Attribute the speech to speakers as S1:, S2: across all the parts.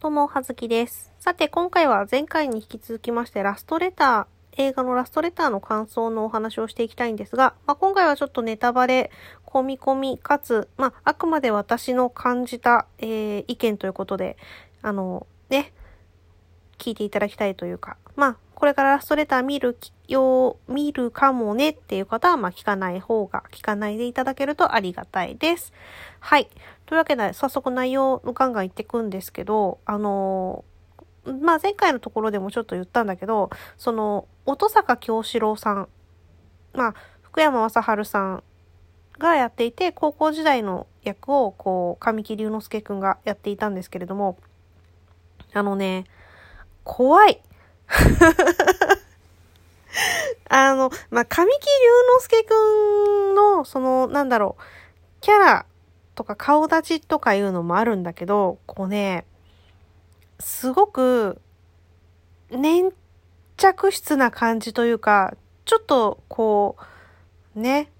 S1: どうも、はずきです。さて、今回は前回に引き続きまして、ラストレター、映画のラストレターの感想のお話をしていきたいんですが、まあ、今回はちょっとネタバレ、込み込み、かつ、まあ、あくまで私の感じた、えー意見ということで、あの、ね、聞いていただきたいというか、まあ、これからラストレター見るよう、見るかもねっていう方は、まあ、聞かない方が、聞かないでいただけるとありがたいです。はい。というわけで、早速内容ガンガン言ってくんですけど、あのまあ、前回のところでもちょっと言ったんだけど、その、音坂京志郎さん、まあ、福山雅治さんがやっていて、高校時代の役を、こう、神木隆之介くんがやっていたんですけれども、あのね、怖い。あの、まあ、神木隆之介くんの、その、なんだろう、キャラとか顔立ちとかいうのもあるんだけど、こうね、すごく、粘着質な感じというか、ちょっと、こう、ね、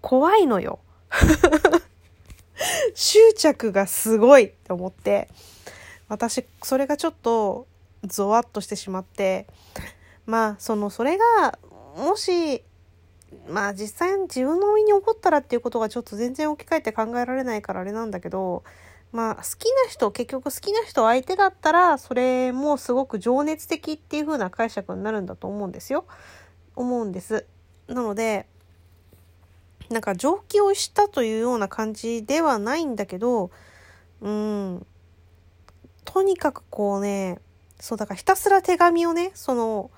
S1: 怖いのよ。執着がすごいって思って、私、それがちょっと、ゾワッとしてしまって、まあ、その、それが、もし、まあ実際に自分の身に起こったらっていうことがちょっと全然置き換えて考えられないからあれなんだけど、まあ好きな人、結局好きな人相手だったら、それもすごく情熱的っていう風な解釈になるんだと思うんですよ。思うんです。なので、なんか蒸気をしたというような感じではないんだけど、うん、とにかくこうね、そうだからひたすら手紙をね、その、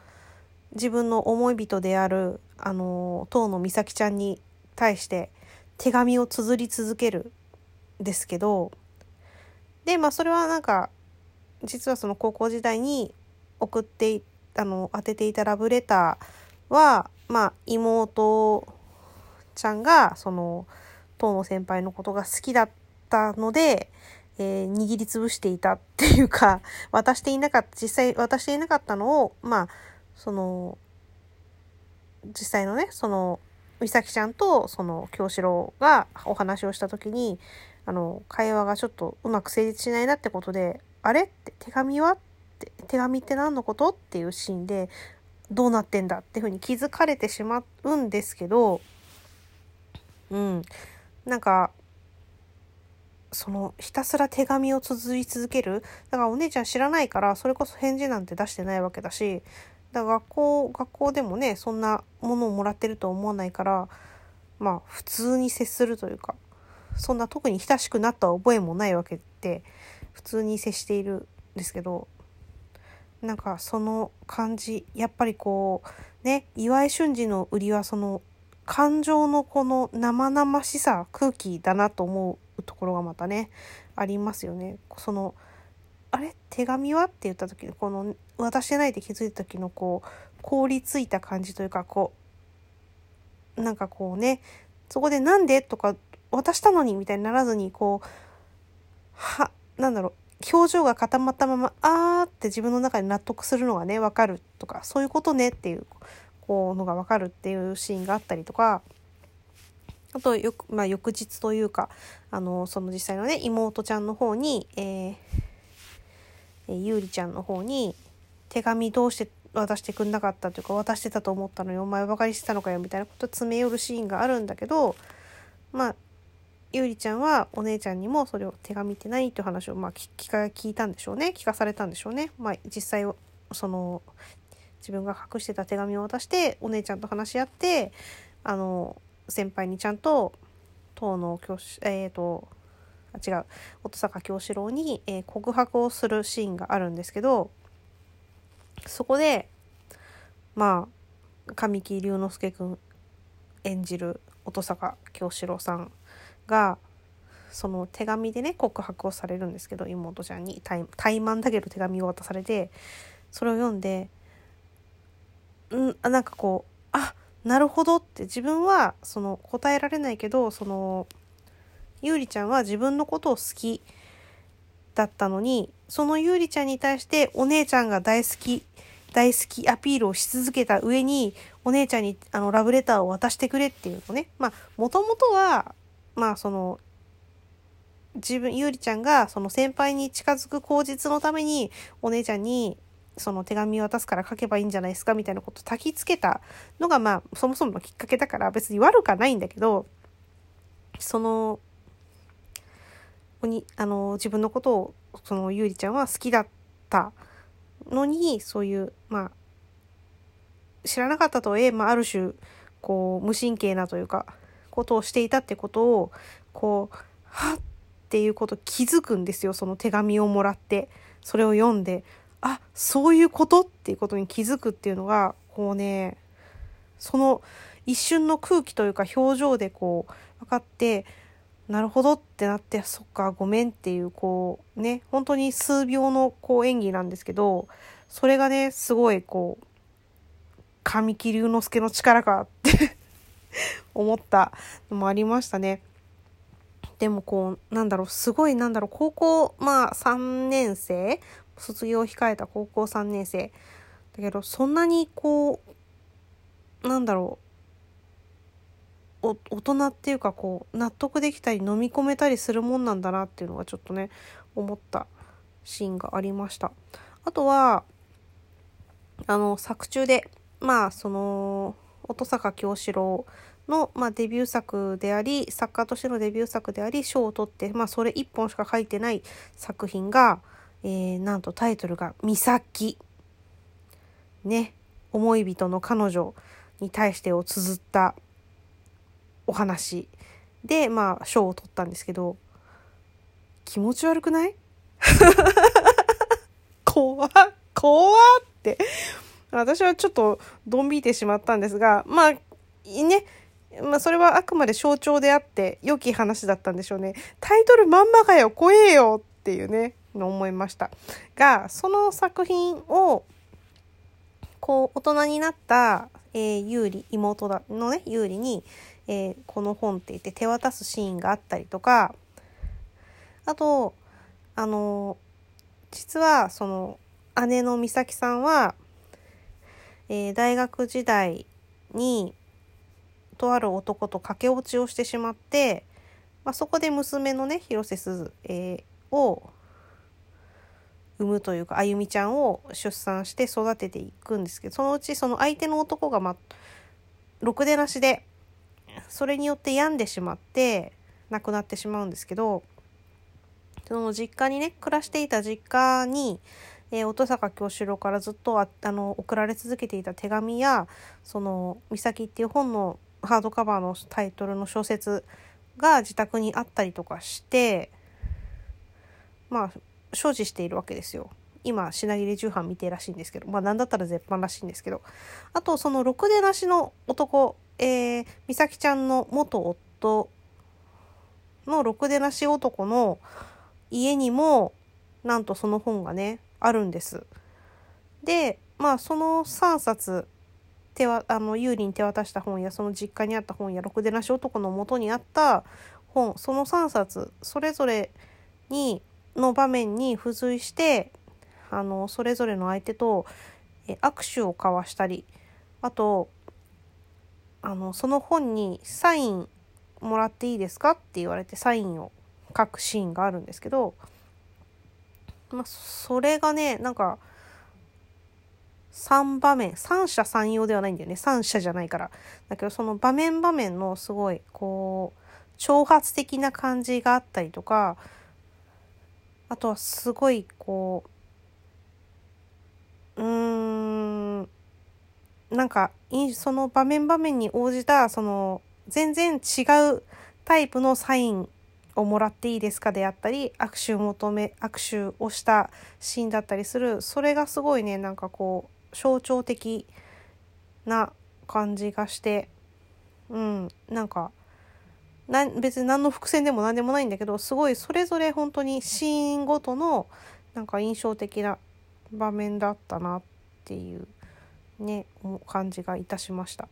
S1: 自分の思い人である、あの、当の美咲ちゃんに対して手紙を綴り続けるですけど、で、まあそれはなんか、実はその高校時代に送って、あの、当てていたラブレターは、まあ妹ちゃんが、その、当の先輩のことが好きだったので、えー握りつぶしていたっていうか、渡していなかった、実際渡していなかったのを、まあ、その、実際のね、その、美咲ちゃんと、その、京志郎がお話をしたときに、あの、会話がちょっとうまく成立しないなってことで、あれって、手紙はって、手紙って何のことっていうシーンで、どうなってんだっていうふうに気づかれてしまうんですけど、うん。なんか、そのひたすら手紙を綴り続けるだからお姉ちゃん知らないからそれこそ返事なんて出してないわけだしだ学校学校でもねそんなものをもらってると思わないからまあ普通に接するというかそんな特に親しくなった覚えもないわけで普通に接しているんですけどなんかその感じやっぱりこうね岩井俊二の売りはその感情のこの生々しさ空気だなと思うところがまたねありますよね。そのあれ？手紙は？って言った時のこの渡してないって気づいた時のこう凍りついた感じというかこうなんかこうねそこでなんで？とか渡したのに？みたいにならずにこうはなんだろう表情が固まったままあーって自分の中で納得するのがねわかるとかそういうことねっていうこうのがわかるっていうシーンがあったりとかあとよく、まあ、翌日というかあのその実際のね妹ちゃんの方に、えーえゆうりちゃんの方に手紙どうして渡してくんなかったというか渡してたと思ったのよお前バカにしてたのかよみたいなこと詰め寄るシーンがあるんだけどまあゆうりちゃんはお姉ちゃんにもそれを手紙って何っていう話をまあ聞聞か聞いたんでしょうね聞かされたんでしょうね。まあ、実際その自分が隠してた手紙を渡してお姉ちゃんと話し合ってあの先輩にちゃんと当の教師えっ、と違う。音坂京志郎に、えー告白をするシーンがあるんですけどそこでまあ神木隆之介くん演じる音坂京志郎さんがその手紙でね告白をされるんですけど妹ちゃんに。怠怠慢だけど手紙を渡されてそれを読んでんなんかこうあなるほどって自分はその答えられないけどそのゆうりちゃんは自分のことを好きだったのにそのゆうりちゃんに対してお姉ちゃんが大好き大好きアピールをし続けた上にお姉ちゃんにあのラブレターを渡してくれっていうのね。まあもともとはまあその自分、ゆうりちゃんがその先輩に近づく口実のためにお姉ちゃんにその手紙を渡すから書けばいいんじゃないですかみたいなことを焚きつけたのがまあそもそものきっかけだから別に悪くはないんだけどそのおにあの自分のことをそのゆうりちゃんは好きだったのにそういうまあ知らなかったとえ、まあ、ある種こう無神経なというかことをしていたってことをこうはっっていうこと気づくんですよその手紙をもらって。それを読んであそういうことっていうことに気づくっていうのがこうねその一瞬の空気というか表情でこう分かってなるほどってなってそっかごめんっていうこうね本当に数秒のこう演技なんですけどそれがねすごいこう神木隆之介の力かって 思ったのもありましたね。でもこうなんだろうすごいなんだろう高校まあ3年生卒業を控えた高校3年生だけどそんなにこうなんだろう大人っていうかこう納得できたり飲み込めたりするもんなんだなっていうのがちょっとね思ったシーンがありました。あとはあの作中でまあその音坂京志郎の、まあ、デビュー作であり作家としてのデビュー作であり賞を取って、まあ、それ1本しか書いてない作品が、えー、なんとタイトルが「美咲」ね思い人の彼女に対してを綴ったお話でまあ賞を取ったんですけど気持ち悪くない？怖っ怖っって私はちょっとドン引いてしまったんですがまあねまあ、それはあくまで象徴であって良き話だったんでしょうね。タイトルまんまかよ怖えよっていうねの思いました。がその作品をこう大人になった、えー、有利妹だのね有利に、えー、この本って言って手渡すシーンがあったりとかあとあの実はその姉の美咲さんは、えー、大学時代にとある男と駆け落ちをしてしまって、まあ、そこで娘のね広瀬すず、えー、を産むというかあゆみちゃんを出産して育てていくんですけどそのうちその相手の男が、ま、ろくでなしでそれによって病んでしまって亡くなってしまうんですけどその実家にね暮らしていた実家に、えー、音坂京志郎からずっとああの送られ続けていた手紙やその「美咲」っていう本のハードカバーのタイトルの小説が自宅にあったりとかしてまあ所持しているわけですよ。今品切れ重版見てらしいんですけどまあ何だったら絶版らしいんですけどあとそのろくでなしの男、えー、美咲ちゃんの元夫のろくでなし男の家にもなんとその本がねあるんです。でまあその3冊手はあの有利に手渡した本やその実家にあった本やろくでなし男のもとにあった本その3冊それぞれにの場面に付随してあのそれぞれの相手と握手を交わしたりあとあのその本にサインもらっていいですかって言われてサインを書くシーンがあるんですけど、まあ、それがねなんか3場面三者三様ではないんだよね。三者じゃないから。だけどその場面場面のすごいこう挑発的な感じがあったりとかあとはすごいこううーんなんかその場面場面に応じたその全然違うタイプのサインをもらっていいですかであったり握手を求め握手をしたシーンだったりするそれがすごいねなんかこう象徴的な感じがしてうんなんかな別に何の伏線でも何でもないんだけどすごいそれぞれ本当にシーンごとのなんか印象的な場面だったなっていうね感じがいたしました。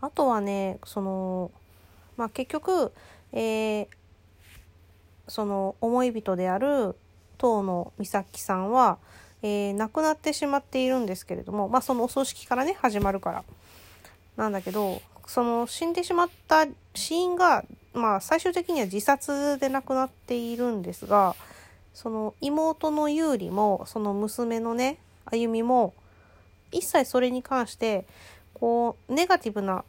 S1: あとはねそのまあ結局、えー、その思い人である遠野美咲さんはえー、亡くなってしまっているんですけれども、まあ、そのお葬式からね始まるからなんだけどその死んでしまった死因がまあ最終的には自殺で亡くなっているんですがその妹の優里もその娘のね歩みも一切それに関してこうネガティブな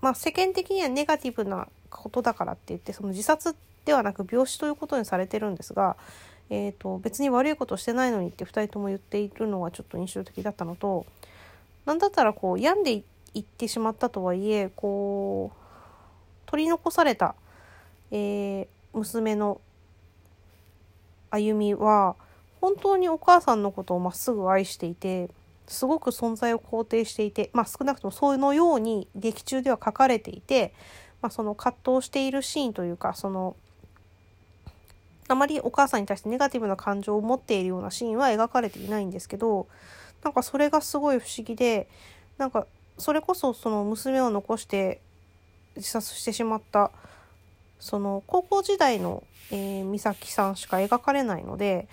S1: まあ世間的にはネガティブなことだからって言ってその自殺ではなく病死ということにされてるんですが、えーと、別に悪いことしてないのにって2人とも言っているのがちょっと印象的だったのと何だったらこう病んでいってしまったとはいえこう取り残された、えー、娘の歩みは本当にお母さんのことをまっすぐ愛していてすごく存在を肯定していて、まあ、少なくともそのように劇中では書かれていて、まあ、その葛藤しているシーンというかそのあまりお母さんに対してネガティブな感情を持っているようなシーンは描かれていないんですけどなんかそれがすごい不思議でなんかそれこそその娘を残して自殺してしまったその高校時代の、えー、美咲さんしか描かれないので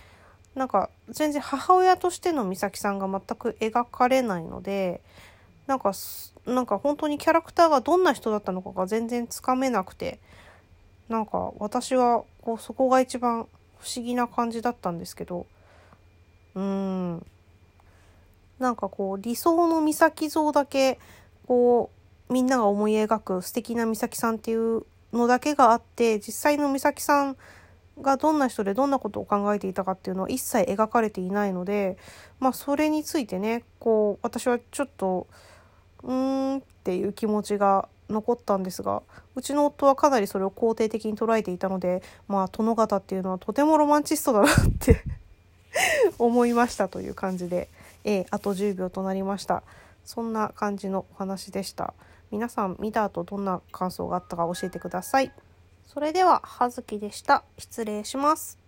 S1: なんか全然母親としての美咲さんが全く描かれないのでなんかなんか本当にキャラクターがどんな人だったのかが全然つかめなくてなんか私はこうそこが一番不思議な感じだったんですけどうーん。なんかこう理想の美咲像だけこうみんなが思い描く素敵な美咲さんっていうのだけがあって実際の美咲さんがどんな人でどんなことを考えていたかっていうのは一切描かれていないのでまあそれについてねこう私はちょっとうーんっていう気持ちが残ったんですがうちの夫はかなりそれを肯定的に捉えていたのでまあ殿方っていうのはとてもロマンチストだなって 思いましたという感じで、えー、あと10秒となりました。そんな感じのお話でした。皆さん見た後どんな感想があったか教えてください。それでは葉月でした。失礼します。